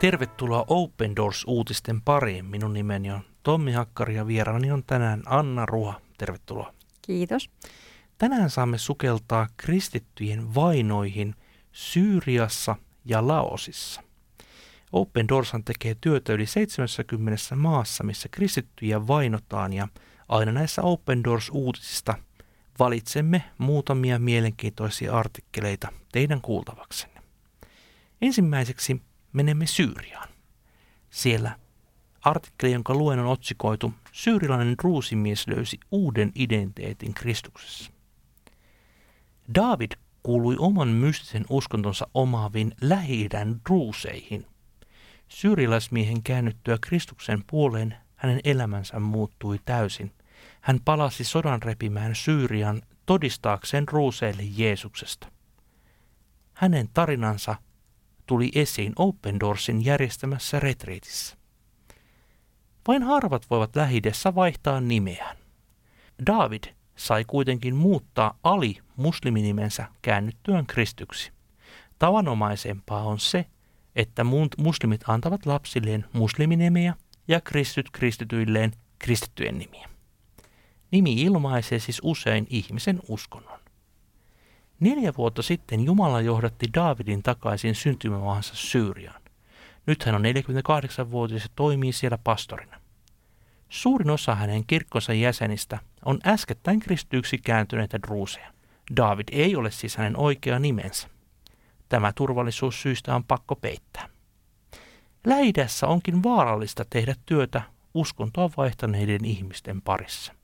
Tervetuloa Open Doors-uutisten pariin. Minun nimeni on Tommi Hakkari ja vieraani on tänään Anna Ruha. Tervetuloa. Kiitos. Tänään saamme sukeltaa kristittyjen vainoihin Syyriassa ja Laosissa. Open Doorshan tekee työtä yli 70 maassa, missä kristittyjä vainotaan ja aina näissä Open Doors-uutisista valitsemme muutamia mielenkiintoisia artikkeleita teidän kuultavaksenne. Ensimmäiseksi menemme Syyriaan. Siellä artikkeli, jonka luen on otsikoitu Syyrilainen ruusimies löysi uuden identiteetin Kristuksessa. David kuului oman mystisen uskontonsa omaaviin lähi ruuseihin. Syyrilaismiehen käännyttyä Kristuksen puoleen hänen elämänsä muuttui täysin. Hän palasi sodan repimään Syyrian todistaakseen ruuseille Jeesuksesta. Hänen tarinansa tuli esiin Open Doorsin järjestämässä retriitissä. Vain harvat voivat lähidessä vaihtaa nimeään. David sai kuitenkin muuttaa Ali musliminimensä käännyttyään kristyksi. Tavanomaisempaa on se, että muslimit antavat lapsilleen musliminimiä ja kristyt kristityilleen kristittyjen nimiä. Nimi ilmaisee siis usein ihmisen uskonnon. Neljä vuotta sitten Jumala johdatti Daavidin takaisin syntymämaahansa Syyriaan. Nyt hän on 48-vuotias ja toimii siellä pastorina. Suurin osa hänen kirkkonsa jäsenistä on äskettäin kristyksi kääntyneitä druuseja. David ei ole siis hänen oikea nimensä. Tämä turvallisuussyistä on pakko peittää. Läidässä onkin vaarallista tehdä työtä uskontoa vaihtaneiden ihmisten parissa.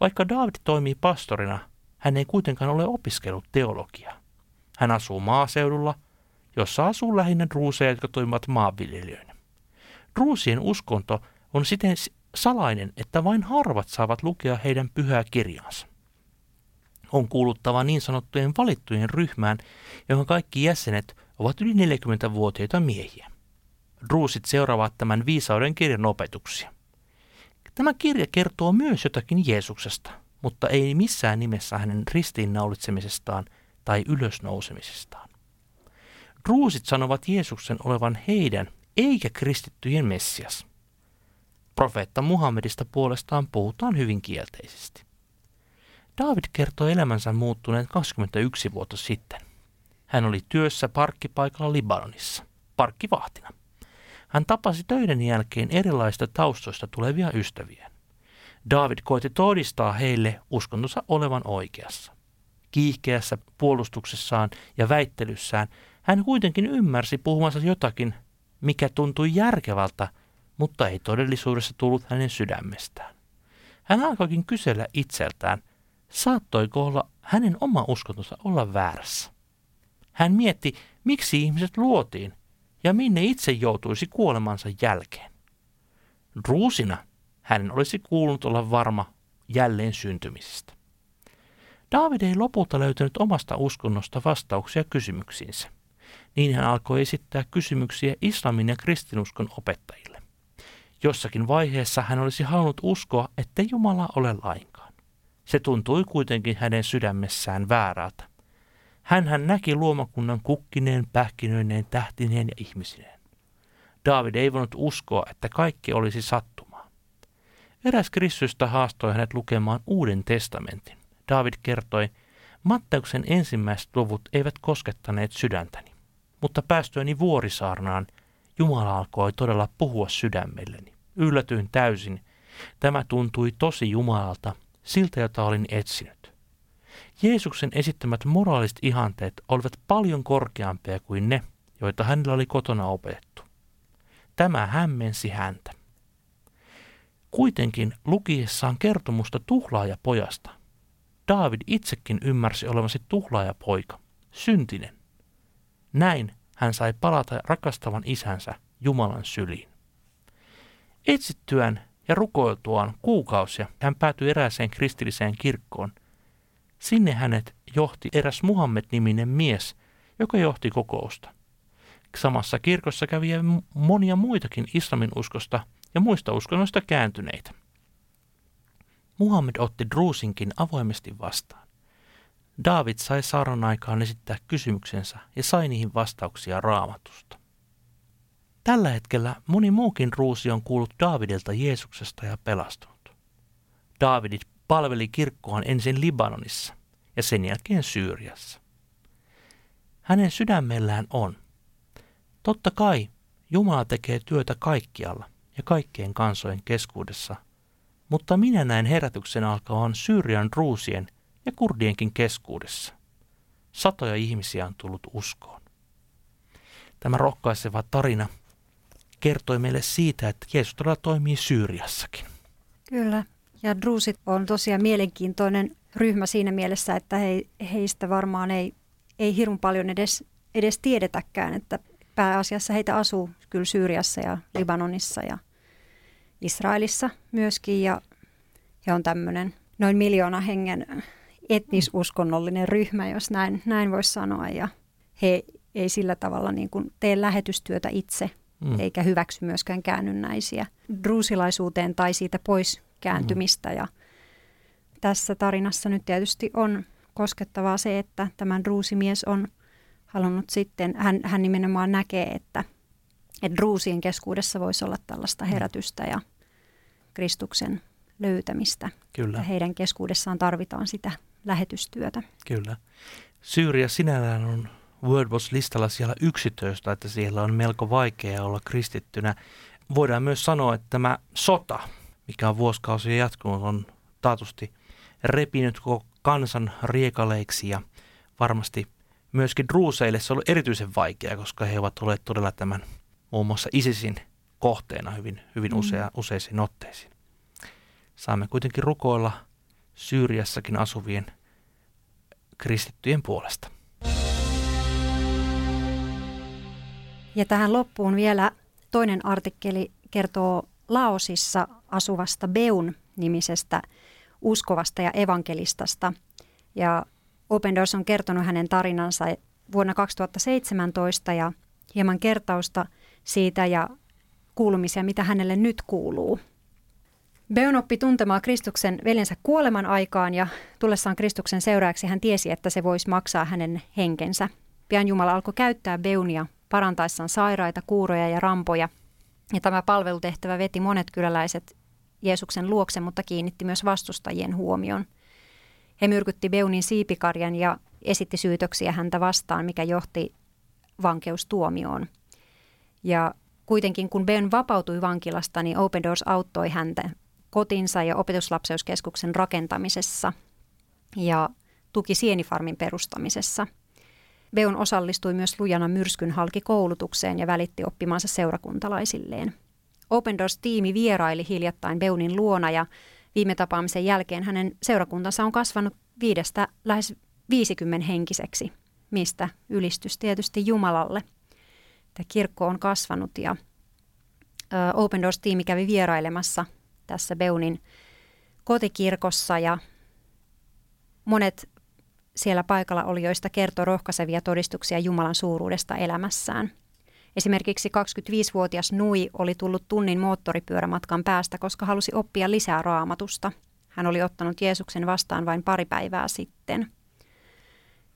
Vaikka David toimii pastorina, hän ei kuitenkaan ole opiskellut teologiaa. Hän asuu maaseudulla, jossa asuu lähinnä druuseja, jotka toimivat maanviljelijöinä. Druusien uskonto on siten salainen, että vain harvat saavat lukea heidän pyhää kirjaansa. On kuuluttava niin sanottujen valittujen ryhmään, johon kaikki jäsenet ovat yli 40-vuotiaita miehiä. Druusit seuraavat tämän viisauden kirjan opetuksia. Tämä kirja kertoo myös jotakin Jeesuksesta, mutta ei missään nimessä hänen ristiinnaulitsemisestaan tai ylösnousemisestaan. Druusit sanovat Jeesuksen olevan heidän eikä kristittyjen Messias. Profeetta Muhammedista puolestaan puhutaan hyvin kielteisesti. David kertoo elämänsä muuttuneen 21 vuotta sitten. Hän oli työssä parkkipaikalla Libanonissa, parkkivahtina. Hän tapasi töiden jälkeen erilaista taustoista tulevia ystäviä. David koitti todistaa heille uskontonsa olevan oikeassa. Kiihkeässä puolustuksessaan ja väittelyssään hän kuitenkin ymmärsi puhumansa jotakin, mikä tuntui järkevältä, mutta ei todellisuudessa tullut hänen sydämestään. Hän alkoikin kysellä itseltään, saattoiko olla hänen oma uskontonsa olla väärässä. Hän mietti, miksi ihmiset luotiin ja minne itse joutuisi kuolemansa jälkeen. Ruusina hänen olisi kuulunut olla varma jälleen syntymisestä. David ei lopulta löytänyt omasta uskonnosta vastauksia kysymyksiinsä. Niin hän alkoi esittää kysymyksiä islamin ja kristinuskon opettajille. Jossakin vaiheessa hän olisi halunnut uskoa, ettei Jumala ole lainkaan. Se tuntui kuitenkin hänen sydämessään väärältä. Hän hän näki luomakunnan kukkineen, pähkinöineen, tähtineen ja ihmisineen. David ei voinut uskoa, että kaikki olisi sattumaa. Eräs Kristusta haastoi hänet lukemaan Uuden testamentin. David kertoi, Matteuksen ensimmäiset luvut eivät koskettaneet sydäntäni, mutta päästööni vuorisaarnaan Jumala alkoi todella puhua sydämelleni. Yllätyin täysin. Tämä tuntui tosi Jumalalta, siltä jota olin etsinyt. Jeesuksen esittämät moraaliset ihanteet olivat paljon korkeampia kuin ne, joita hänellä oli kotona opetettu. Tämä hämmensi häntä. Kuitenkin lukiessaan kertomusta tuhlaajapojasta, David itsekin ymmärsi olevansa tuhlaajapoika, syntinen. Näin hän sai palata rakastavan isänsä Jumalan syliin. Etsittyään ja rukoiltuaan kuukausia hän päätyi erääseen kristilliseen kirkkoon. Sinne hänet johti eräs Muhammed-niminen mies, joka johti kokousta. Samassa kirkossa kävi monia muitakin islamin uskosta ja muista uskonnoista kääntyneitä. Muhammed otti Druusinkin avoimesti vastaan. David sai saaron aikaan esittää kysymyksensä ja sai niihin vastauksia raamatusta. Tällä hetkellä moni muukin ruusi on kuullut Daavidilta Jeesuksesta ja pelastunut. Daavidit palveli kirkkoaan ensin Libanonissa ja sen jälkeen Syyriassa. Hänen sydämellään on. Totta kai Jumala tekee työtä kaikkialla ja kaikkien kansojen keskuudessa, mutta minä näen herätyksen alkavan Syyrian ruusien ja kurdienkin keskuudessa. Satoja ihmisiä on tullut uskoon. Tämä rohkaiseva tarina kertoi meille siitä, että Jeesus todella toimii Syyriassakin. Kyllä, ja druusit on tosiaan mielenkiintoinen ryhmä siinä mielessä, että he, heistä varmaan ei, ei hirun paljon edes, edes tiedetäkään, että pääasiassa heitä asuu kyllä Syyriassa ja Libanonissa ja Israelissa myöskin ja he on tämmöinen noin miljoona hengen etnisuskonnollinen ryhmä, jos näin, näin voisi sanoa ja he ei sillä tavalla niin kuin tee lähetystyötä itse, mm. eikä hyväksy myöskään käännynnäisiä druusilaisuuteen tai siitä pois kääntymistä. Mm. Ja tässä tarinassa nyt tietysti on koskettavaa se, että tämän druusimies on halunnut sitten, hän, hän nimenomaan näkee, että, että druusien keskuudessa voisi olla tällaista mm. herätystä ja Kristuksen löytämistä. Kyllä. Ja heidän keskuudessaan tarvitaan sitä lähetystyötä. Kyllä. Syyria sinällään on WordWatch-listalla siellä 11, että siellä on melko vaikea olla kristittynä. Voidaan myös sanoa, että tämä sota, mikä on vuosikausia jatkunut, on taatusti repinyt koko kansan riekaleiksi ja varmasti myöskin druuseille se on ollut erityisen vaikea, koska he ovat olleet todella tämän muun muassa ISISin kohteena hyvin, hyvin usea, mm. useisiin otteisiin. Saamme kuitenkin rukoilla Syyriassakin asuvien kristittyjen puolesta. Ja tähän loppuun vielä toinen artikkeli kertoo Laosissa asuvasta Beun nimisestä uskovasta ja evankelistasta. Ja Open Doors on kertonut hänen tarinansa vuonna 2017 ja hieman kertausta siitä ja kuulumisia, mitä hänelle nyt kuuluu. Beon oppi tuntemaan Kristuksen veljensä kuoleman aikaan ja tullessaan Kristuksen seuraajaksi hän tiesi, että se voisi maksaa hänen henkensä. Pian Jumala alkoi käyttää Beunia parantaessaan sairaita, kuuroja ja rampoja. Ja tämä palvelutehtävä veti monet kyläläiset Jeesuksen luokse, mutta kiinnitti myös vastustajien huomion. He myrkytti Beunin siipikarjan ja esitti syytöksiä häntä vastaan, mikä johti vankeustuomioon. Ja kuitenkin kun Beun vapautui vankilasta, niin Open Doors auttoi häntä kotinsa ja opetuslapseuskeskuksen rakentamisessa ja tuki sienifarmin perustamisessa – Beun osallistui myös lujana myrskyn halki koulutukseen ja välitti oppimansa seurakuntalaisilleen. Open Doors-tiimi vieraili hiljattain Beunin luona ja viime tapaamisen jälkeen hänen seurakuntansa on kasvanut viidestä lähes 50 henkiseksi, mistä ylistys tietysti Jumalalle. Tämä kirkko on kasvanut ja Open Doors-tiimi kävi vierailemassa tässä Beunin kotikirkossa ja monet siellä paikalla olijoista kertoi rohkaisevia todistuksia Jumalan suuruudesta elämässään. Esimerkiksi 25-vuotias Nui oli tullut tunnin moottoripyörämatkan päästä, koska halusi oppia lisää raamatusta. Hän oli ottanut Jeesuksen vastaan vain pari päivää sitten.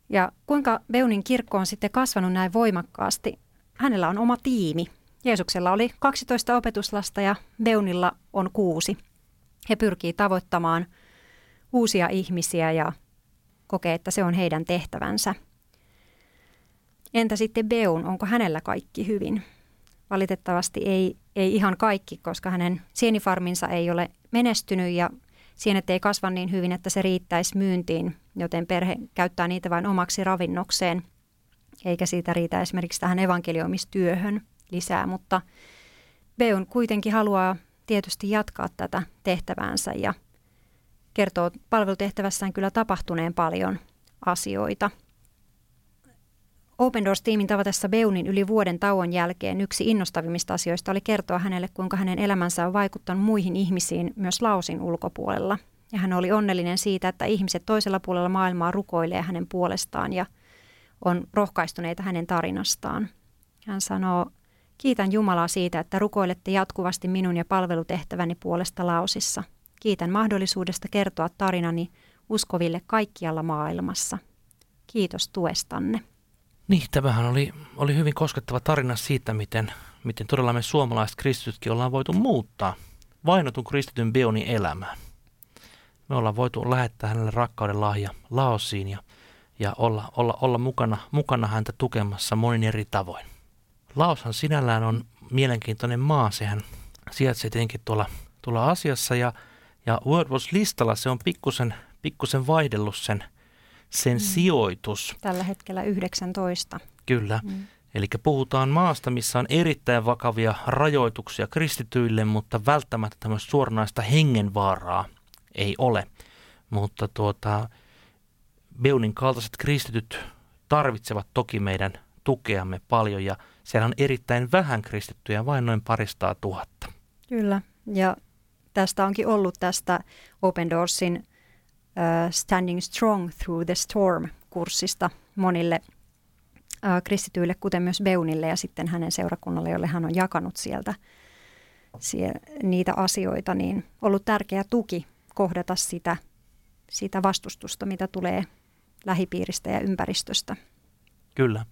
Ja kuinka Beunin kirkko on sitten kasvanut näin voimakkaasti? Hänellä on oma tiimi. Jeesuksella oli 12 opetuslasta ja Beunilla on kuusi. He pyrkii tavoittamaan uusia ihmisiä ja kokee, että se on heidän tehtävänsä. Entä sitten Beun, onko hänellä kaikki hyvin? Valitettavasti ei, ei ihan kaikki, koska hänen sienifarminsa ei ole menestynyt ja sienet ei kasva niin hyvin, että se riittäisi myyntiin, joten perhe käyttää niitä vain omaksi ravinnokseen, eikä siitä riitä esimerkiksi tähän evankelioimistyöhön lisää, mutta Beun kuitenkin haluaa tietysti jatkaa tätä tehtäväänsä ja kertoo palvelutehtävässään kyllä tapahtuneen paljon asioita. Open Doors-tiimin tavatessa Beunin yli vuoden tauon jälkeen yksi innostavimmista asioista oli kertoa hänelle, kuinka hänen elämänsä on vaikuttanut muihin ihmisiin myös Lausin ulkopuolella. Ja hän oli onnellinen siitä, että ihmiset toisella puolella maailmaa rukoilee hänen puolestaan ja on rohkaistuneita hänen tarinastaan. Hän sanoo, kiitän Jumalaa siitä, että rukoilette jatkuvasti minun ja palvelutehtäväni puolesta Laosissa – Kiitän mahdollisuudesta kertoa tarinani uskoville kaikkialla maailmassa. Kiitos tuestanne. Niin, tämähän oli, oli hyvin koskettava tarina siitä, miten, miten todella me suomalaiset kristitytkin ollaan voitu muuttaa vainotun kristityn Beonin elämää. Me ollaan voitu lähettää hänelle rakkauden lahja Laosiin ja, ja olla, olla, olla mukana, mukana häntä tukemassa monin eri tavoin. Laoshan sinällään on mielenkiintoinen maa. Sehän sijaitsee tietenkin tuolla, tuolla asiassa ja, ja WordWatch-listalla se on pikkusen, pikkusen vaihdellut sen, sen mm. sijoitus. Tällä hetkellä 19. Kyllä. Mm. Eli puhutaan maasta, missä on erittäin vakavia rajoituksia kristityille, mutta välttämättä tämmöistä suoranaista hengenvaaraa ei ole. Mutta tuota, Beunin kaltaiset kristityt tarvitsevat toki meidän tukeamme paljon ja siellä on erittäin vähän kristittyjä, vain noin paristaa tuhatta. Kyllä, ja tästä onkin ollut tästä Open Doorsin uh, Standing Strong Through the Storm-kurssista monille uh, kristityille, kuten myös Beunille ja sitten hänen seurakunnalle, jolle hän on jakanut sieltä sie, niitä asioita, niin ollut tärkeä tuki kohdata sitä, sitä vastustusta, mitä tulee lähipiiristä ja ympäristöstä. Kyllä.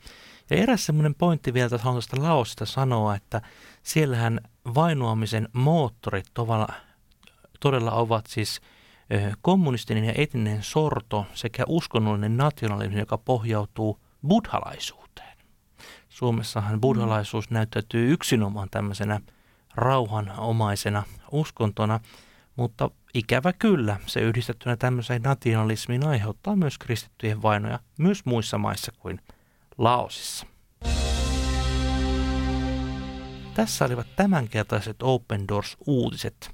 Ja eräs semmoinen pointti vielä tässä haluan Laosista sanoa, että siellähän vainoamisen moottorit todella, todella ovat siis kommunistinen ja etninen sorto sekä uskonnollinen nationalismi, joka pohjautuu buddhalaisuuteen. Suomessahan buddhalaisuus näyttäytyy yksinomaan tämmöisenä rauhanomaisena uskontona, mutta ikävä kyllä se yhdistettynä tämmöiseen nationalismiin aiheuttaa myös kristittyjen vainoja myös muissa maissa kuin Laosissa. Tässä olivat tämänkertaiset Open Doors-uutiset.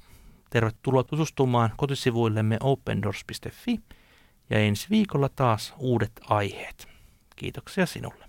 Tervetuloa tutustumaan kotisivuillemme opendoors.fi ja ensi viikolla taas uudet aiheet. Kiitoksia sinulle.